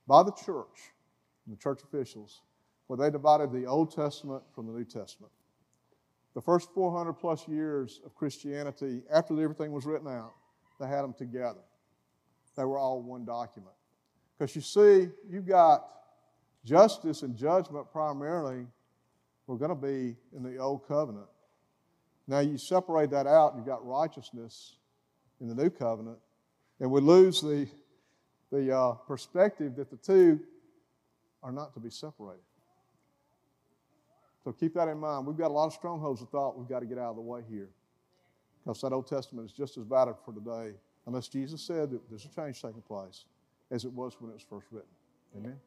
A: by the church, and the church officials, where they divided the Old Testament from the New Testament. The first 400 plus years of Christianity, after everything was written out, they had them together. They were all one document. Because you see, you've got justice and judgment primarily were going to be in the old covenant. Now you separate that out, you've got righteousness in the new covenant, and we lose the, the uh, perspective that the two are not to be separated. So keep that in mind. We've got a lot of strongholds of thought we've got to get out of the way here. Because that Old Testament is just as valid for today, unless Jesus said that there's a change taking place as it was when it was first written. Amen.